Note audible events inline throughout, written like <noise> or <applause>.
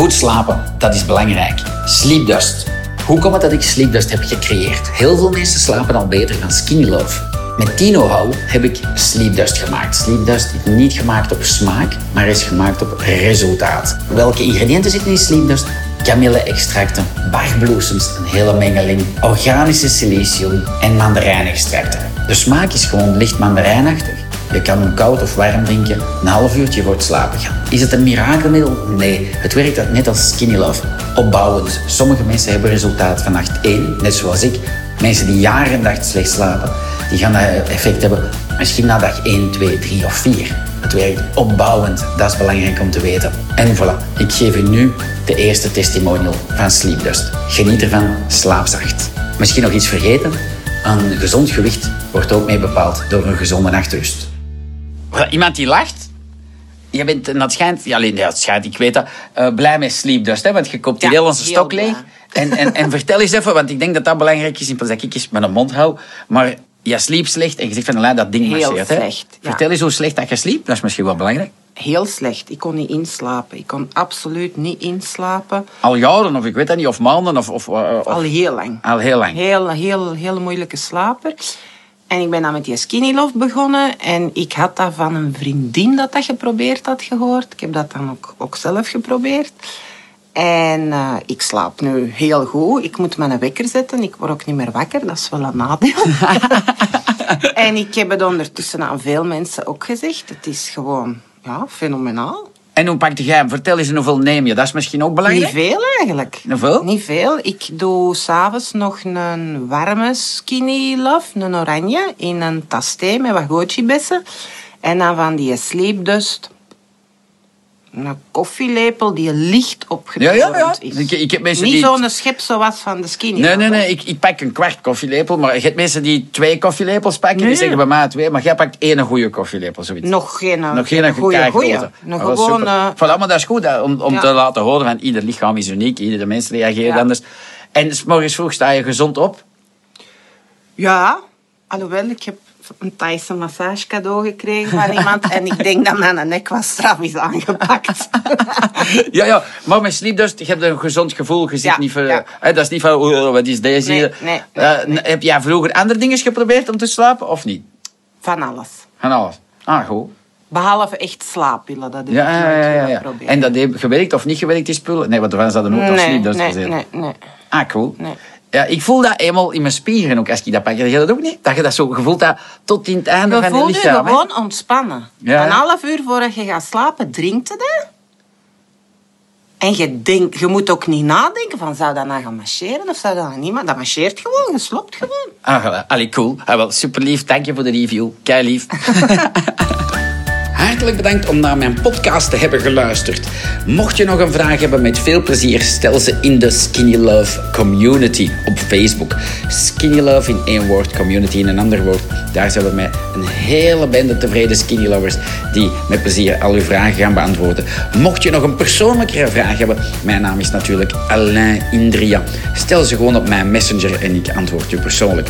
Goed slapen, dat is belangrijk. Sleepdust. Hoe komt het dat ik Sleepdust heb gecreëerd? Heel veel mensen slapen al beter van Skinny Love. Met die know-how heb ik Sleepdust gemaakt. Sleepdust is niet gemaakt op smaak, maar is gemaakt op resultaat. Welke ingrediënten zitten in Sleepdust? Kamille-extracten, barbloesems, een hele mengeling, organische silicium en mandarijnextracten. De smaak is gewoon licht mandarijnachtig. Je kan hem koud of warm drinken, een half uurtje het slapen gaan. Is het een mirakelmiddel? Nee, het werkt net als Skinny Love. Opbouwend. Sommige mensen hebben resultaat van nacht 1, net zoals ik. Mensen die jaren en dag slecht slapen, die gaan dat effect hebben misschien na dag 1, 2, 3 of 4. Het werkt opbouwend, dat is belangrijk om te weten. En voilà, ik geef u nu de eerste testimonial van Sleepdust. Geniet ervan, slaap zacht. Misschien nog iets vergeten? Een gezond gewicht wordt ook mee bepaald door een gezonde nachtrust. Iemand die lacht? Je bent, en dat schijnt, ja, alleen, het schijnt, ik weet dat, uh, blij met Sleepdust, hè, want je koopt die Ja, heel onze heel stok leeg. En, en, en vertel eens even, want ik denk dat dat belangrijk is in plaats dat ik eens mijn mond hou. Maar je sliep slecht en je zegt van Alain, dat ding Heel marcheert. hè. slecht, ja. Vertel eens hoe slecht dat je sliep. Dat is misschien wel belangrijk. Heel slecht. Ik kon niet inslapen. Ik kon absoluut niet inslapen. Al jaren, of ik weet dat niet, of maanden, of... of, eh, of- Al heel lang. al heel lang. Heel, heel, heel moeilijke slaper. En ik ben dan met die Skinny Love begonnen. En ik had dat van een vriendin dat dat geprobeerd had gehoord. Ik heb dat dan ook, ook zelf geprobeerd. En eh, ik slaap nu heel goed. Ik moet mijn wekker zetten. Ik word ook niet meer wakker. Dat is wel een nadeel. <laughs> en ik heb het ondertussen aan veel mensen ook gezegd. Het is gewoon ja, fenomenaal. En hoe pakte jij hem? Vertel eens hoeveel neem je. Dat is misschien ook belangrijk. Niet veel eigenlijk. Hoeveel? Niet veel. Ik doe s'avonds nog een warme skinny love, een oranje, in een tas thee met wat goji-bessen. En dan van die sleepdust. Een koffielepel die licht opgetrokken ja, ja. is. Ik, ik heb mensen Niet die... zo'n schep zoals van de skinny Nee, nee, nee. Ik, ik pak een kwart koffielepel. Maar je hebt mensen die twee koffielepels pakken. Die zeggen bij mij twee. Maar jij pakt één goede koffielepel, zoiets. Nog geen, Nog geen goede, goede grote. Een Dat was gewoon... super. eh, Voilà, maar dat is goed hè, om, om Ja. te laten horen van ieder lichaam is uniek. Iedere mens reageert Ja. anders. En 's morgens vroeg sta je gezond op. Ja, alhoewel, ik heb een Thaise massage cadeau gekregen van iemand. en ik denk dat mijn nek wat straf is aangepakt. <laughs> ja, ja, maar met sleepdust, je hebt een gezond gevoel. Je zit Ja, niet voor, ja. hè, dat is niet van, oh, wat is deze Nee, hier? nee, Eh, nee, nee. Heb jij vroeger andere dingen geprobeerd om te slapen of niet? Van alles. Van alles. Ah, goed. Behalve echt slaappillen, dat heb Ja, ik ja, nooit ja, ja, ja. geprobeerd. En dat heeft gewerkt of niet gewerkt, die spullen? Nee, want er hadden ook nee, sleepdust nee, gezet. nee, nee. Ah, cool. Nee. Ja, ik voel dat eenmaal in mijn spieren ook als ik dat pak. Je dat ook niet? Dat je dat zo gevoeld dat tot in het einde Je van je je lichaam. hè? gewoon ontspannen. Ja, Een half uur voordat je gaat slapen, drinkt je dat. En je, denkt, je moet ook niet nadenken van, zou dat nou gaan marcheren of zou dat nou niet? Maar dat marcheert gewoon, je sloopt gewoon. Ah. Allee, cool. Ah, wel, super lief. Dank je voor de review. Kei lief. <laughs> Hartelijk bedankt om naar mijn podcast te hebben geluisterd. Mocht je nog een vraag hebben, met veel plezier stel ze in de Skinny Love Community op Facebook. Skinny Love in één woord, community in een ander woord. Daar zijn we met een hele bende tevreden Skinny Lovers die met plezier al uw vragen gaan beantwoorden. Mocht je nog een persoonlijkere vraag hebben, mijn naam is natuurlijk Alain Indria. Stel ze gewoon op mijn messenger en ik antwoord u persoonlijk.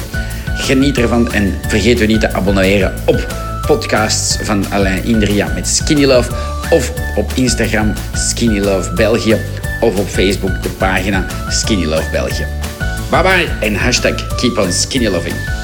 Geniet ervan en vergeet u niet te abonneren op podcasts van Alain Indria met Skinny Love of op Instagram Skinny Love België of op Facebook de pagina Skinny Love België. Bye bye en hashtag keep on skinny loving.